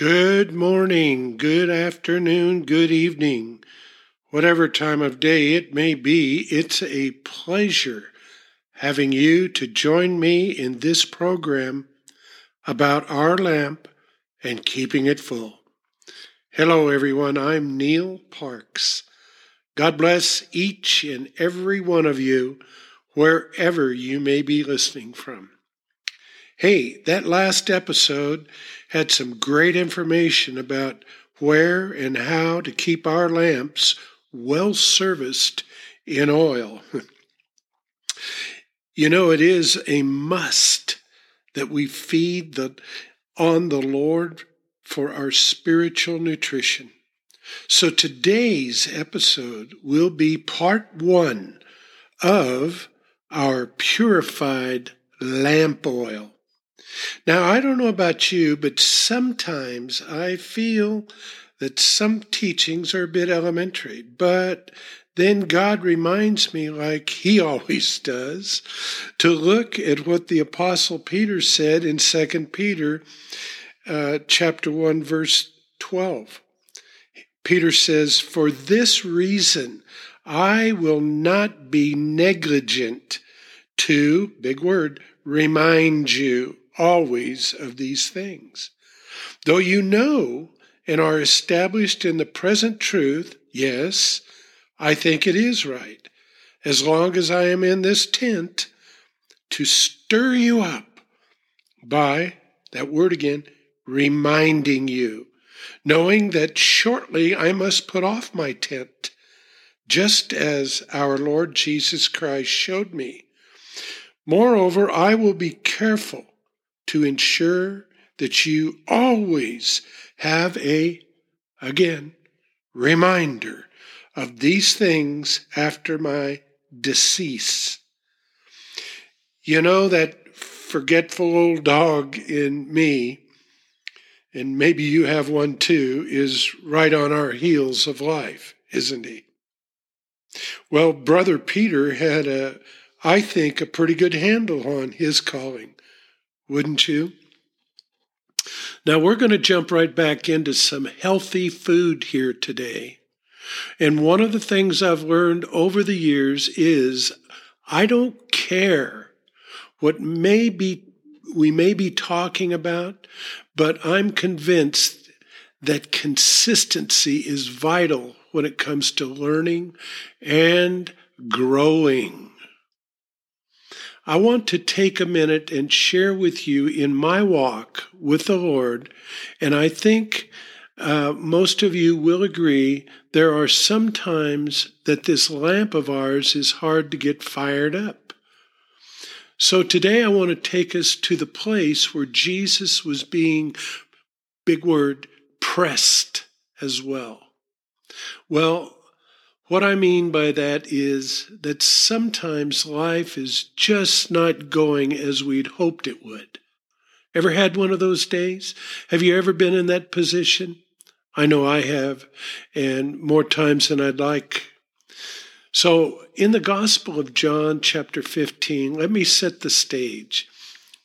Good morning, good afternoon, good evening, whatever time of day it may be, it's a pleasure having you to join me in this program about our lamp and keeping it full. Hello, everyone. I'm Neil Parks. God bless each and every one of you wherever you may be listening from. Hey, that last episode had some great information about where and how to keep our lamps well serviced in oil. you know, it is a must that we feed the, on the Lord for our spiritual nutrition. So today's episode will be part one of our purified lamp oil. Now, I don't know about you, but sometimes I feel that some teachings are a bit elementary, but then God reminds me, like he always does, to look at what the Apostle Peter said in 2 Peter uh, chapter 1, verse 12. Peter says, For this reason, I will not be negligent to, big word, remind you always of these things. Though you know and are established in the present truth, yes, I think it is right, as long as I am in this tent, to stir you up by, that word again, reminding you, knowing that shortly I must put off my tent, just as our Lord Jesus Christ showed me. Moreover, I will be careful to ensure that you always have a, again, reminder of these things after my decease. You know, that forgetful old dog in me, and maybe you have one too, is right on our heels of life, isn't he? Well, Brother Peter had a, I think, a pretty good handle on his calling wouldn't you? Now we're going to jump right back into some healthy food here today. And one of the things I've learned over the years is I don't care what may be we may be talking about, but I'm convinced that consistency is vital when it comes to learning and growing. I want to take a minute and share with you in my walk with the Lord. And I think uh, most of you will agree there are some times that this lamp of ours is hard to get fired up. So today I want to take us to the place where Jesus was being, big word, pressed as well. Well, what I mean by that is that sometimes life is just not going as we'd hoped it would. Ever had one of those days? Have you ever been in that position? I know I have, and more times than I'd like. So, in the Gospel of John, chapter 15, let me set the stage.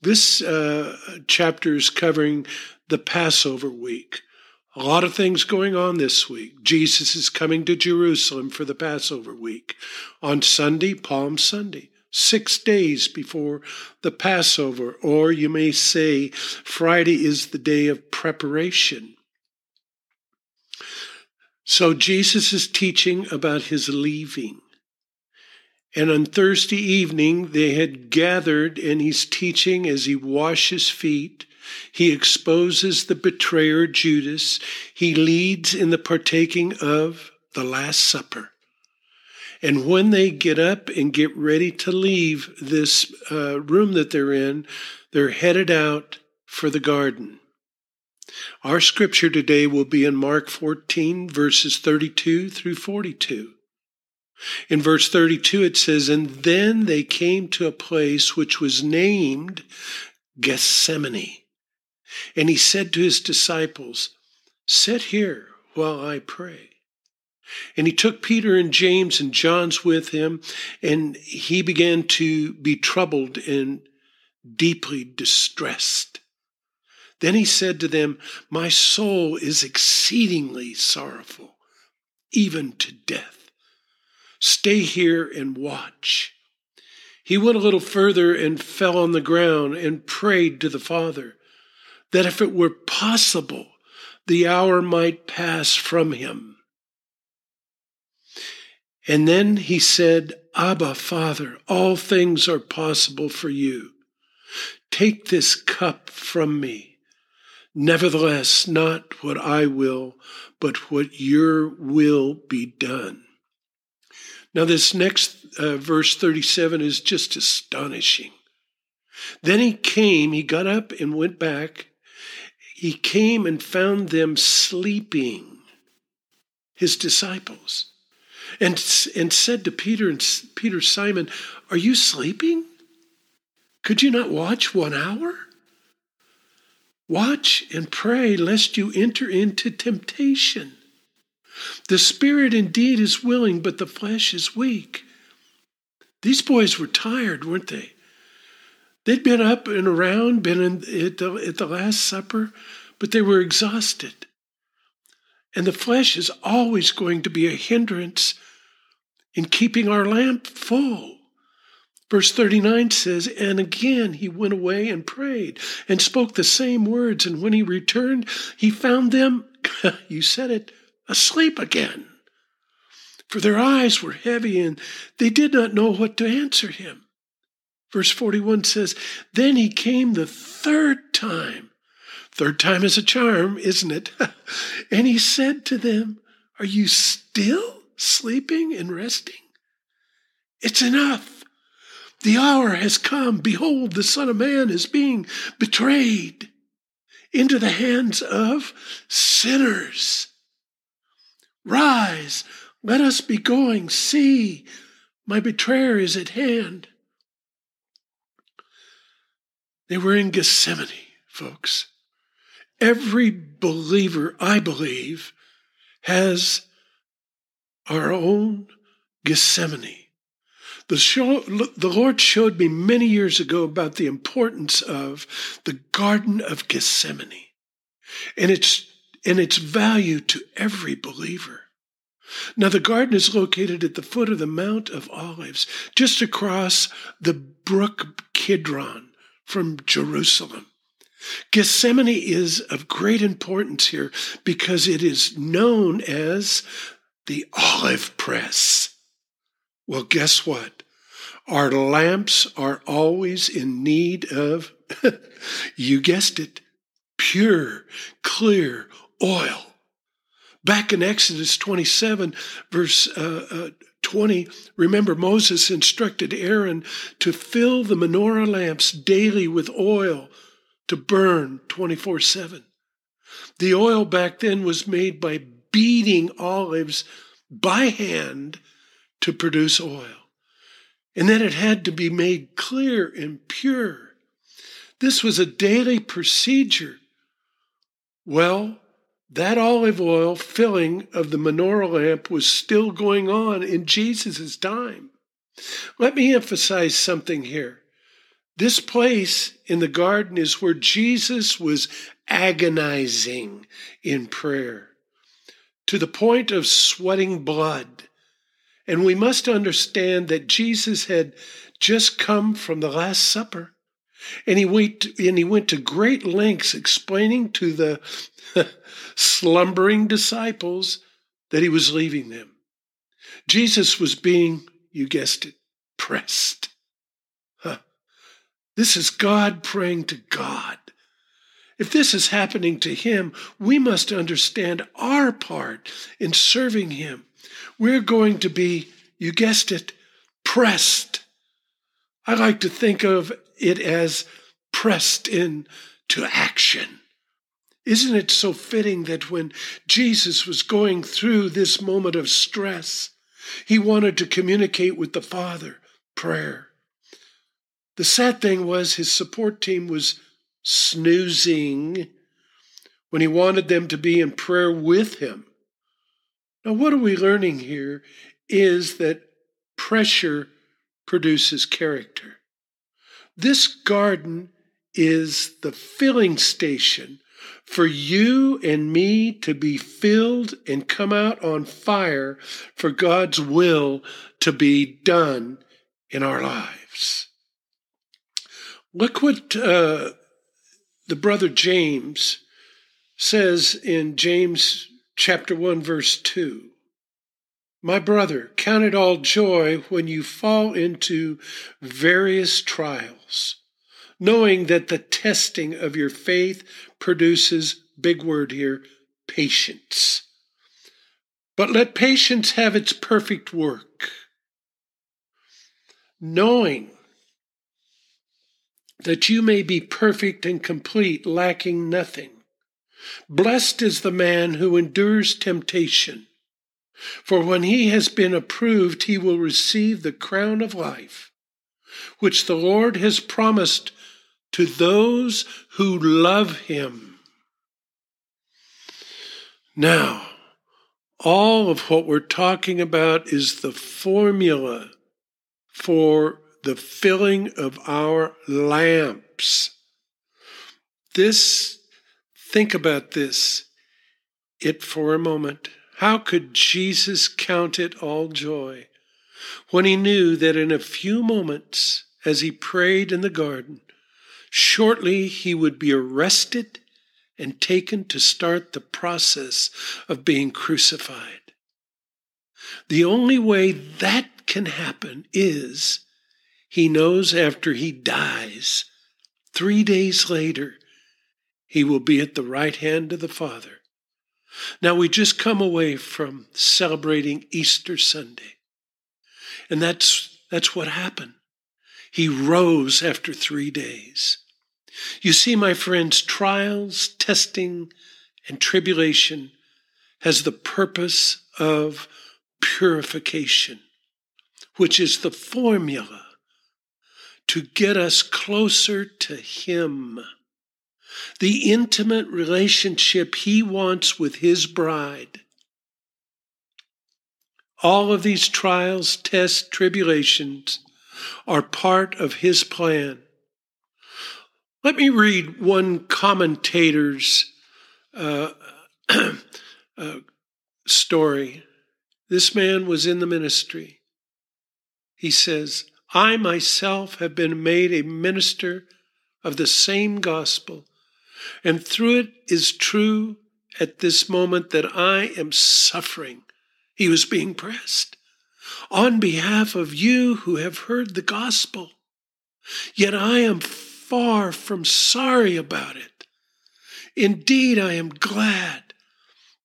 This uh, chapter is covering the Passover week. A lot of things going on this week. Jesus is coming to Jerusalem for the Passover week. On Sunday, Palm Sunday, six days before the Passover, or you may say Friday is the day of preparation. So Jesus is teaching about his leaving. And on Thursday evening, they had gathered, and he's teaching as he washes feet he exposes the betrayer Judas. He leads in the partaking of the Last Supper. And when they get up and get ready to leave this uh, room that they're in, they're headed out for the garden. Our scripture today will be in Mark 14, verses 32 through 42. In verse 32, it says, And then they came to a place which was named Gethsemane. And he said to his disciples, Sit here while I pray. And he took Peter and James and John's with him, and he began to be troubled and deeply distressed. Then he said to them, My soul is exceedingly sorrowful, even to death. Stay here and watch. He went a little further and fell on the ground and prayed to the Father that if it were possible, the hour might pass from him. And then he said, Abba, Father, all things are possible for you. Take this cup from me. Nevertheless, not what I will, but what your will be done. Now, this next uh, verse 37 is just astonishing. Then he came, he got up and went back. He came and found them sleeping, his disciples, and, and said to Peter and Peter, Simon, Are you sleeping? Could you not watch one hour? Watch and pray lest you enter into temptation. The spirit indeed is willing, but the flesh is weak. These boys were tired, weren't they? They'd been up and around, been in, at, the, at the Last Supper, but they were exhausted. And the flesh is always going to be a hindrance in keeping our lamp full. Verse 39 says, And again he went away and prayed and spoke the same words. And when he returned, he found them, you said it, asleep again. For their eyes were heavy and they did not know what to answer him. Verse 41 says, Then he came the third time. Third time is a charm, isn't it? and he said to them, Are you still sleeping and resting? It's enough. The hour has come. Behold, the Son of Man is being betrayed into the hands of sinners. Rise, let us be going. See, my betrayer is at hand. They were in Gethsemane, folks. Every believer, I believe, has our own Gethsemane. The, show, the Lord showed me many years ago about the importance of the Garden of Gethsemane and its, and its value to every believer. Now, the garden is located at the foot of the Mount of Olives, just across the brook Kidron from Jerusalem. Gethsemane is of great importance here because it is known as the olive press. Well, guess what? Our lamps are always in need of, you guessed it, pure, clear oil. Back in Exodus 27, verse uh, uh, 20, remember Moses instructed Aaron to fill the menorah lamps daily with oil to burn 24 7. The oil back then was made by beating olives by hand to produce oil. And then it had to be made clear and pure. This was a daily procedure. Well, that olive oil filling of the menorah lamp was still going on in Jesus' time. Let me emphasize something here. This place in the garden is where Jesus was agonizing in prayer to the point of sweating blood and we must understand that Jesus had just come from the Last Supper. And he went, and he went to great lengths explaining to the slumbering disciples that he was leaving them. Jesus was being, you guessed it, pressed. Huh. This is God praying to God. If this is happening to him, we must understand our part in serving him we're going to be, you guessed it, pressed. I like to think of it as pressed in to action. Isn't it so fitting that when Jesus was going through this moment of stress, he wanted to communicate with the Father, prayer. The sad thing was his support team was snoozing when he wanted them to be in prayer with him. Now, what are we learning here is that pressure produces character. This garden is the filling station for you and me to be filled and come out on fire for God's will to be done in our lives. Look what uh, the brother James says in James chapter 1, verse 2. My brother, count it all joy when you fall into various trials, knowing that the testing of your faith produces, big word here, patience. But let patience have its perfect work, knowing that you may be perfect and complete, lacking nothing. Blessed is the man who endures temptation for when he has been approved, he will receive the crown of life, which the Lord has promised to those who love him. Now, all of what we're talking about is the formula for the filling of our lamps. This, think about this, it for a moment. How could Jesus count it all joy when he knew that in a few moments, as he prayed in the garden, shortly he would be arrested and taken to start the process of being crucified? The only way that can happen is he knows after he dies, three days later, he will be at the right hand of the Father now, we just come away from celebrating Easter Sunday. And that's, that's what happened. He rose after three days. You see, my friends, trials, testing, and tribulation has the purpose of purification, which is the formula to get us closer to Him the intimate relationship he wants with his bride. All of these trials, tests, tribulations are part of his plan. Let me read one commentator's uh, uh, story. This man was in the ministry. He says, I myself have been made a minister of the same gospel and through it is true at this moment that I am suffering. He was being pressed on behalf of you who have heard the gospel. Yet I am far from sorry about it. Indeed, I am glad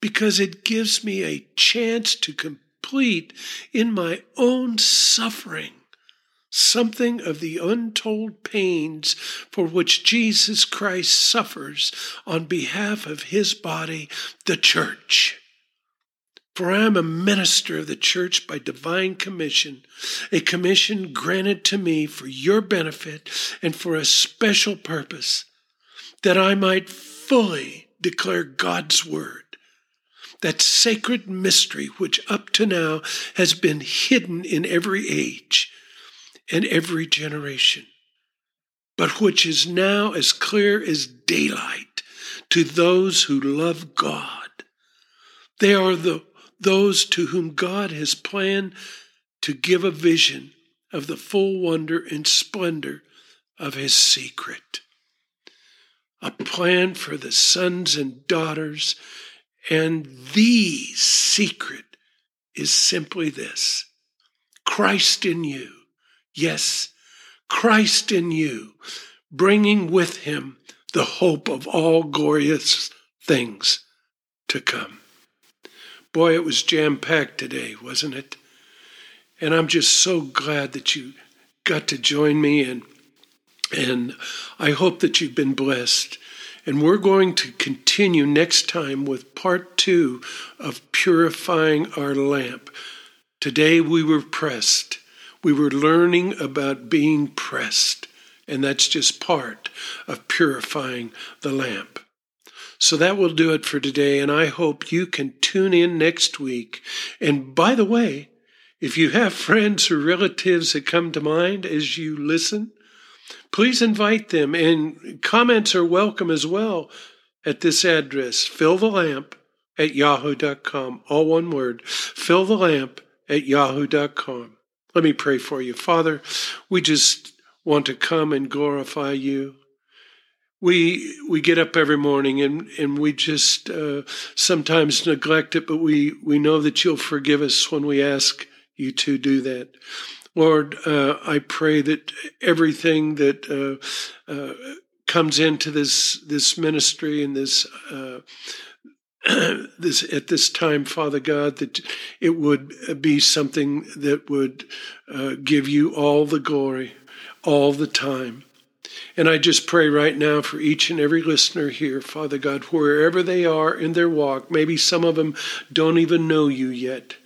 because it gives me a chance to complete in my own suffering something of the untold pains for which Jesus Christ suffers on behalf of his body, the church. For I am a minister of the church by divine commission, a commission granted to me for your benefit and for a special purpose, that I might fully declare God's word that sacred mystery which up to now has been hidden in every age and every generation, but which is now as clear as daylight to those who love God. They are the, those to whom God has planned to give a vision of the full wonder and splendor of his secret. A plan for the sons and daughters, and the secret is simply this Christ in you Yes, Christ in you, bringing with him the hope of all glorious things to come. Boy, it was jam packed today, wasn't it? And I'm just so glad that you got to join me and and I hope that you've been blessed. And we're going to continue next time with part two of purifying our lamp. Today we were pressed. We were learning about being pressed, and that's just part of purifying the lamp. So that will do it for today, and I hope you can tune in next week. And by the way, if you have friends or relatives that come to mind as you listen, please invite them, and comments are welcome as well at this address fill the lamp at yahoo.com. All one word fill the lamp at yahoo.com. Let me pray for you. Father, we just want to come and glorify you. We we get up every morning and, and we just uh, sometimes neglect it, but we, we know that you'll forgive us when we ask you to do that. Lord, uh, I pray that everything that uh, uh comes into this this ministry and this uh, this at this time, Father God, that it would be something that would uh, give you all the glory, all the time. And I just pray right now for each and every listener here, Father God, wherever they are in their walk. Maybe some of them don't even know you yet.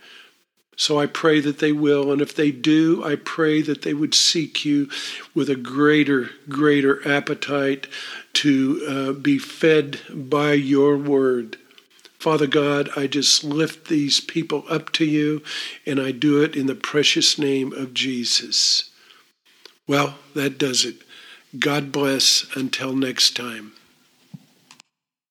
So I pray that they will. And if they do, I pray that they would seek you with a greater, greater appetite to uh, be fed by your word. Father God, I just lift these people up to you, and I do it in the precious name of Jesus. Well, that does it. God bless until next time.